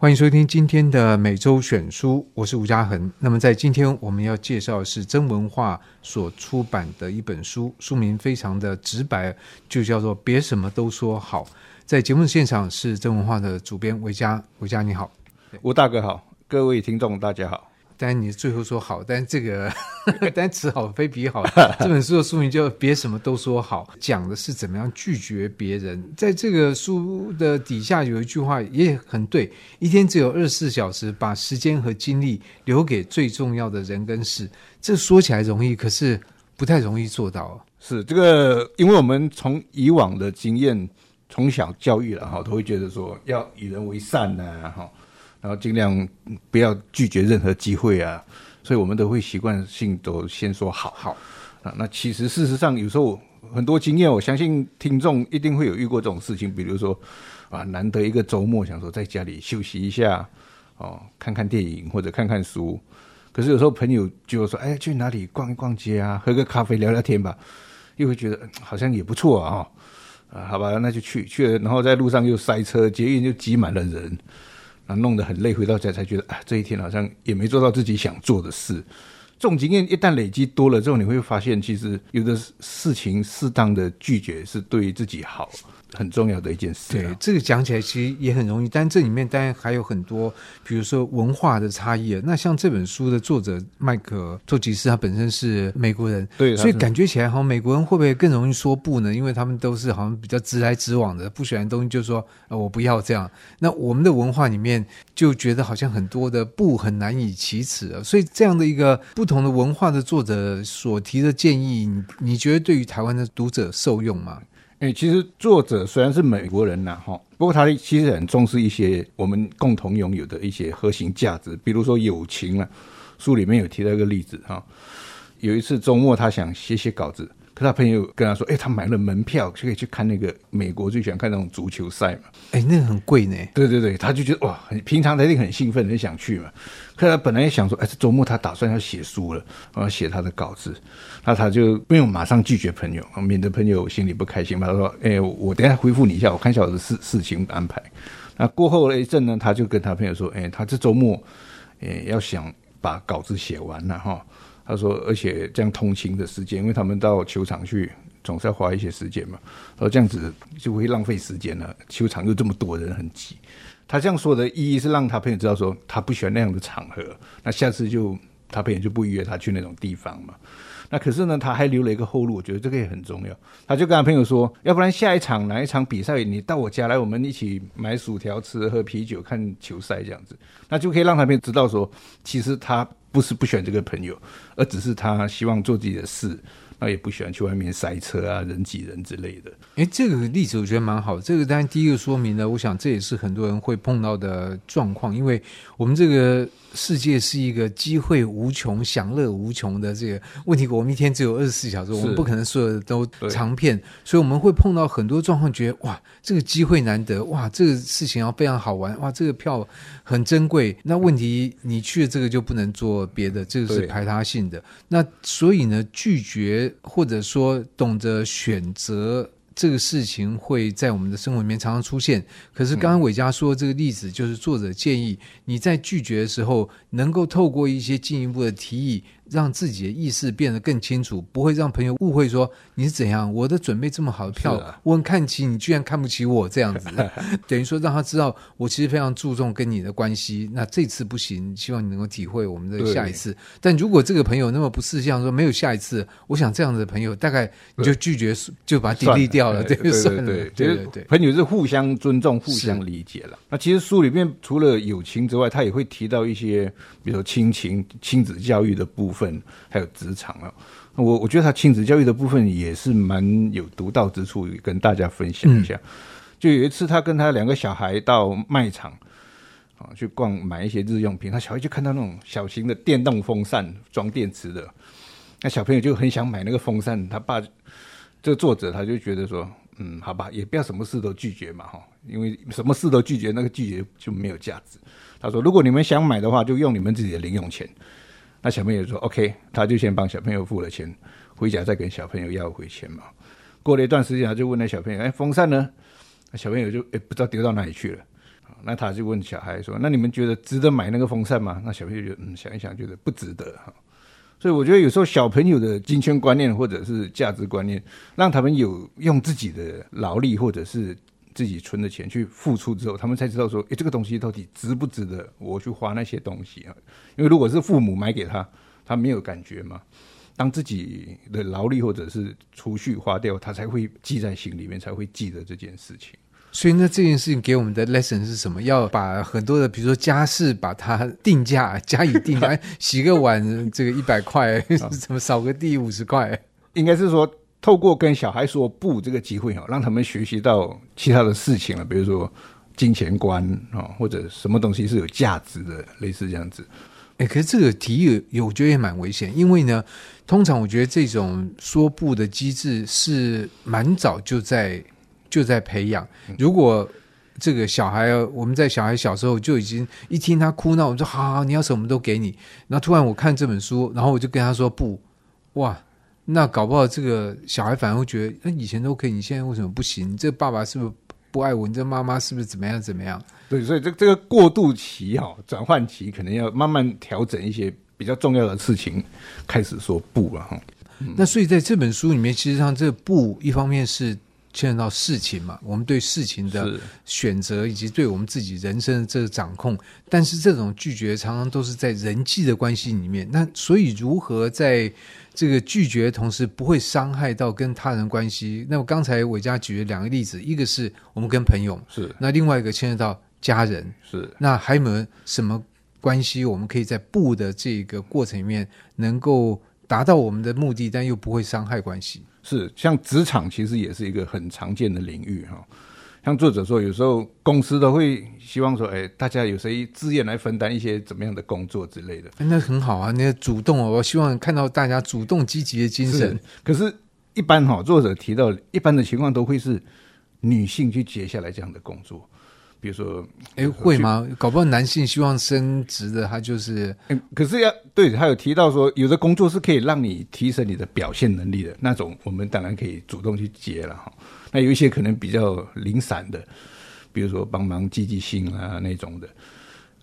欢迎收听今天的每周选书，我是吴嘉恒。那么在今天我们要介绍的是真文化所出版的一本书，书名非常的直白，就叫做《别什么都说好》。在节目的现场是真文化的主编维嘉，维嘉你好，吴大哥好，各位听众大家好。但你最后说好，但这个 单词好非彼好。这本书的书名叫别什么都说好，讲的是怎么样拒绝别人。在这个书的底下有一句话也很对：一天只有二十四小时，把时间和精力留给最重要的人跟事。这说起来容易，可是不太容易做到。是这个，因为我们从以往的经验，从小教育了哈，都会觉得说要与人为善呐、啊，哈。然后尽量不要拒绝任何机会啊，所以我们都会习惯性都先说好好啊。那其实事实上有时候很多经验，我相信听众一定会有遇过这种事情，比如说啊，难得一个周末想说在家里休息一下哦，看看电影或者看看书，可是有时候朋友就说哎，去哪里逛一逛街啊，喝个咖啡聊聊天吧，又会觉得好像也不错啊，啊，好吧，那就去去了，然后在路上又塞车，捷运就挤满了人。弄得很累，回到家才觉得，啊，这一天好像也没做到自己想做的事。这种经验一旦累积多了之后，你会发现，其实有的事情适当的拒绝是对自己好。很重要的一件事。对，这个讲起来其实也很容易，但这里面当然还有很多，比如说文化的差异。那像这本书的作者麦克托吉斯，他本身是美国人，对，所以感觉起来好像美国人会不会更容易说不呢？因为他们都是好像比较直来直往的，不喜欢的东西就说呃我不要这样。那我们的文化里面就觉得好像很多的不很难以启齿，所以这样的一个不同的文化的作者所提的建议，你你觉得对于台湾的读者受用吗？哎、其实作者虽然是美国人呐，哈，不过他其实很重视一些我们共同拥有的一些核心价值，比如说友情啊。书里面有提到一个例子哈，有一次周末他想写写稿子。他朋友跟他说：“哎、欸，他买了门票，就可以去看那个美国最喜欢看那种足球赛嘛。哎、欸，那个很贵呢。对对对，他就觉得哇，很平常他一定很兴奋，很想去嘛。可是他本来也想说，哎、欸，这周末他打算要写书了，然后写他的稿子，那他就不用马上拒绝朋友，免得朋友心里不开心嘛。他说：哎、欸，我等一下回复你一下，我看一下我的事事情安排。那过后了一阵呢，他就跟他朋友说：哎、欸，他这周末，哎、欸，要想把稿子写完了哈。”他说：“而且这样通勤的时间，因为他们到球场去总是要花一些时间嘛。他说这样子就会浪费时间了。球场又这么多人，很挤。他这样说的意义是让他朋友知道说他不喜欢那样的场合。那下次就他朋友就不约他去那种地方嘛。那可是呢，他还留了一个后路，我觉得这个也很重要。他就跟他朋友说，要不然下一场哪一场比赛，你到我家来，我们一起买薯条吃，喝啤酒，看球赛这样子，那就可以让他朋友知道说，其实他。”不是不选这个朋友，而只是他希望做自己的事，那也不喜欢去外面塞车啊、人挤人之类的。哎，这个例子我觉得蛮好。这个当然第一个说明呢，我想这也是很多人会碰到的状况，因为我们这个。世界是一个机会无穷、享乐无穷的这个问题。我们一天只有二十四小时，我们不可能所有的都长片，所以我们会碰到很多状况，觉得哇，这个机会难得，哇，这个事情要非常好玩，哇，这个票很珍贵。那问题你去了这个就不能做别的，这个是排他性的。那所以呢，拒绝或者说懂得选择。这个事情会在我们的生活里面常常出现。可是刚刚伟嘉说这个例子，就是作者建议你在拒绝的时候，能够透过一些进一步的提议。让自己的意识变得更清楚，不会让朋友误会说你是怎样。我的准备这么好的票，啊、我很看起你，居然看不起我这样子，等于说让他知道我其实非常注重跟你的关系。那这次不行，希望你能够体会我们的下一次。但如果这个朋友那么不识相，说没有下一次，我想这样子的朋友大概你就拒绝，就把他抵御掉了，对对对对对对。朋友是互相尊重、互相理解了。那其实书里面除了友情之外，他也会提到一些，比如说亲情、亲子教育的部分。分还有职场啊，我我觉得他亲子教育的部分也是蛮有独到之处，跟大家分享一下。就有一次，他跟他两个小孩到卖场啊去逛，买一些日用品。他小孩就看到那种小型的电动风扇，装电池的，那小朋友就很想买那个风扇。他爸这个作者他就觉得说，嗯，好吧，也不要什么事都拒绝嘛，哈，因为什么事都拒绝，那个拒绝就没有价值。他说，如果你们想买的话，就用你们自己的零用钱。那小朋友说：“OK，他就先帮小朋友付了钱，回家再跟小朋友要回钱嘛。过了一段时间，他就问那小朋友：‘哎，风扇呢？’那小朋友就哎不知道丢到哪里去了。那他就问小孩说：“那你们觉得值得买那个风扇吗？”那小朋友就嗯想一想，觉得不值得哈。所以我觉得有时候小朋友的金钱观念或者是价值观念，让他们有用自己的劳力或者是自己存的钱去付出之后，他们才知道说：“诶，这个东西到底值不值得我去花那些东西啊？”因为如果是父母买给他，他没有感觉嘛。当自己的劳力或者是储蓄花掉，他才会记在心里面，才会记得这件事情。所以，那这件事情给我们的 lesson 是什么？要把很多的，比如说家事，把它定价加以定价。洗个碗，这个一百块，怎么扫个地五十块？应该是说，透过跟小孩说不这个机会啊，让他们学习到其他的事情了，比如说金钱观啊，或者什么东西是有价值的，类似这样子。哎，可是这个提议，我觉得也蛮危险，因为呢，通常我觉得这种说不的机制是蛮早就在就在培养。如果这个小孩，我们在小孩小时候就已经一听他哭闹，我们说好好，你要什么都给你。然后突然我看这本书，然后我就跟他说不，哇，那搞不好这个小孩反而会觉得，那以前都可以，你现在为什么不行？你这个爸爸是不是？不爱我，你这妈妈是不是怎么样怎么样？对，所以这这个过渡期哈，转换期可能要慢慢调整一些比较重要的事情，开始说不了哈。嗯、那所以在这本书里面，其实上这个不一方面是牵扯到事情嘛，我们对事情的选择以及对我们自己人生的这个掌控，但是这种拒绝常常都是在人际的关系里面。那所以如何在这个拒绝的同时不会伤害到跟他人关系。那我刚才伟嘉举了两个例子，一个是我们跟朋友是，那另外一个牵涉到家人是。那还有没有什么关系，我们可以在不的这个过程里面能够达到我们的目的，但又不会伤害关系？是，像职场其实也是一个很常见的领域哈。像作者说，有时候公司都会希望说，哎，大家有谁自愿来分担一些怎么样的工作之类的。那很好啊，那主动哦，我希望看到大家主动积极的精神。是，可是，一般哈，作者提到一般的情况都会是女性去接下来这样的工作，比如说，哎，会吗？搞不好男性希望升职的，他就是，可是要对，他有提到说，有的工作是可以让你提升你的表现能力的那种，我们当然可以主动去接了哈。那有一些可能比较零散的，比如说帮忙积极性啊那种的，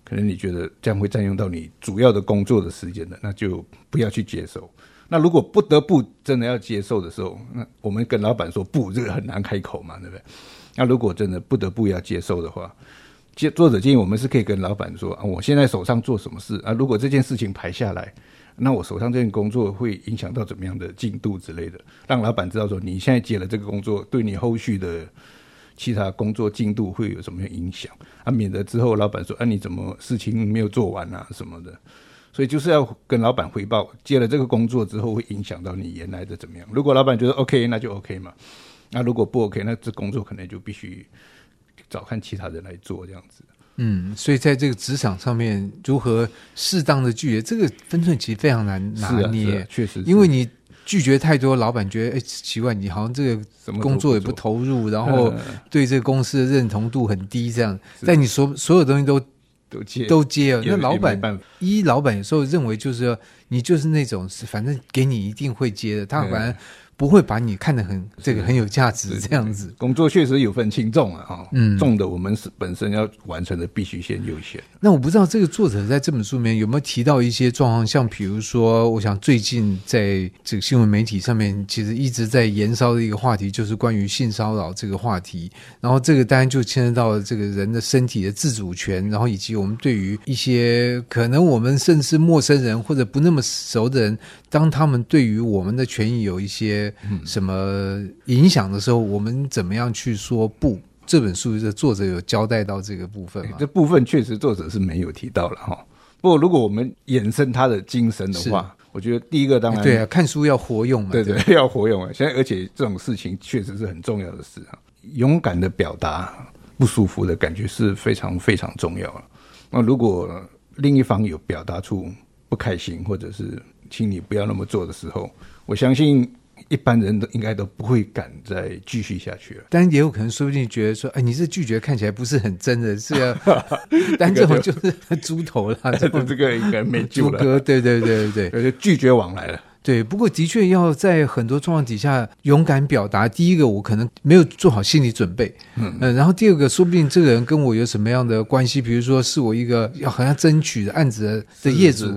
可能你觉得这样会占用到你主要的工作的时间的，那就不要去接受。那如果不得不真的要接受的时候，那我们跟老板说不，这个很难开口嘛，对不对？那如果真的不得不要接受的话，接作者建议我们是可以跟老板说啊，我现在手上做什么事啊？如果这件事情排下来。那我手上这件工作会影响到怎么样的进度之类的，让老板知道说你现在接了这个工作，对你后续的其他工作进度会有什么影响啊？免得之后老板说啊，你怎么事情没有做完啊什么的，所以就是要跟老板汇报，接了这个工作之后会影响到你原来的怎么样。如果老板觉得 OK，那就 OK 嘛。那如果不 OK，那这工作可能就必须找看其他人来做这样子。嗯，所以在这个职场上面，如何适当的拒绝，这个分寸其实非常难拿捏。确实，因为你拒绝太多，老板觉得哎奇怪，你好像这个工作也不投入，然后 对这个公司的认同度很低，这样。但你所所有东西都都接都接了，那老板一老板有时候认为就是说你就是那种反正给你一定会接的，他反正。不会把你看得很这个很有价值这样子。工作确实有份轻重啊，哈，嗯，重的我们是本身要完成的必须先优先。那我不知道这个作者在这本书里面有没有提到一些状况，像比如说，我想最近在这个新闻媒体上面，其实一直在延烧的一个话题，就是关于性骚扰这个话题。然后这个当然就牵涉到了这个人的身体的自主权，然后以及我们对于一些可能我们甚至陌生人或者不那么熟的人，当他们对于我们的权益有一些。什么影响的时候，我们怎么样去说不？这本书的作者有交代到这个部分吗？这部分确实作者是没有提到了哈。不过如果我们延伸他的精神的话，我觉得第一个当然对啊，看书要活用嘛，对对，对，要活用啊。现在而且这种事情确实是很重要的事啊，勇敢的表达不舒服的感觉是非常非常重要了。那如果另一方有表达出不开心，或者是请你不要那么做的时候，我相信。一般人都应该都不会敢再继续下去了，但也有可能说不定觉得说，哎，你这拒绝看起来不是很真的，是要，但这种就是猪头了，这个这个应该没救了。猪哥，对对对对对，就拒绝往来了。对，不过的确要在很多状况底下勇敢表达。第一个，我可能没有做好心理准备，嗯、呃，然后第二个，说不定这个人跟我有什么样的关系，比如说是我一个要好像争取的案子的业主，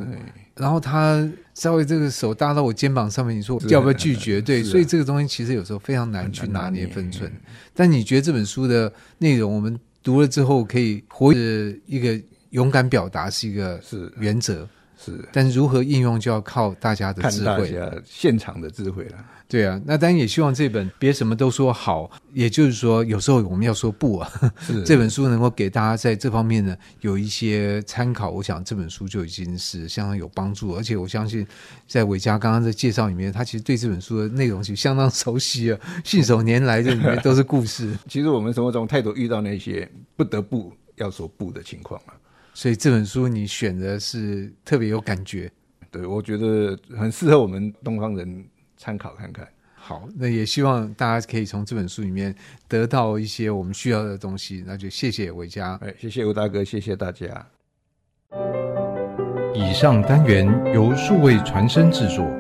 然后他稍微这个手搭到我肩膀上面，你说我要不要拒绝？对，所以这个东西其实有时候非常难去拿捏分寸。但你觉得这本书的内容，我们读了之后可以活着一个勇敢表达是一个是原则。是，但是如何应用就要靠大家的智慧，看大家现场的智慧了。对啊，那当然也希望这本别什么都说好，也就是说，有时候我们要说不啊。是 这本书能够给大家在这方面呢有一些参考，我想这本书就已经是相当有帮助。而且我相信，在伟嘉刚刚的介绍里面，他其实对这本书的内容其实相当熟悉啊，信手拈来，这里面都是故事。其实我们生活中太多遇到那些不得不要说不的情况了。所以这本书你选的是特别有感觉，对，我觉得很适合我们东方人参考看看。好，那也希望大家可以从这本书里面得到一些我们需要的东西。那就谢谢维嘉，哎，谢谢吴大哥，谢谢大家。以上单元由数位传声制作。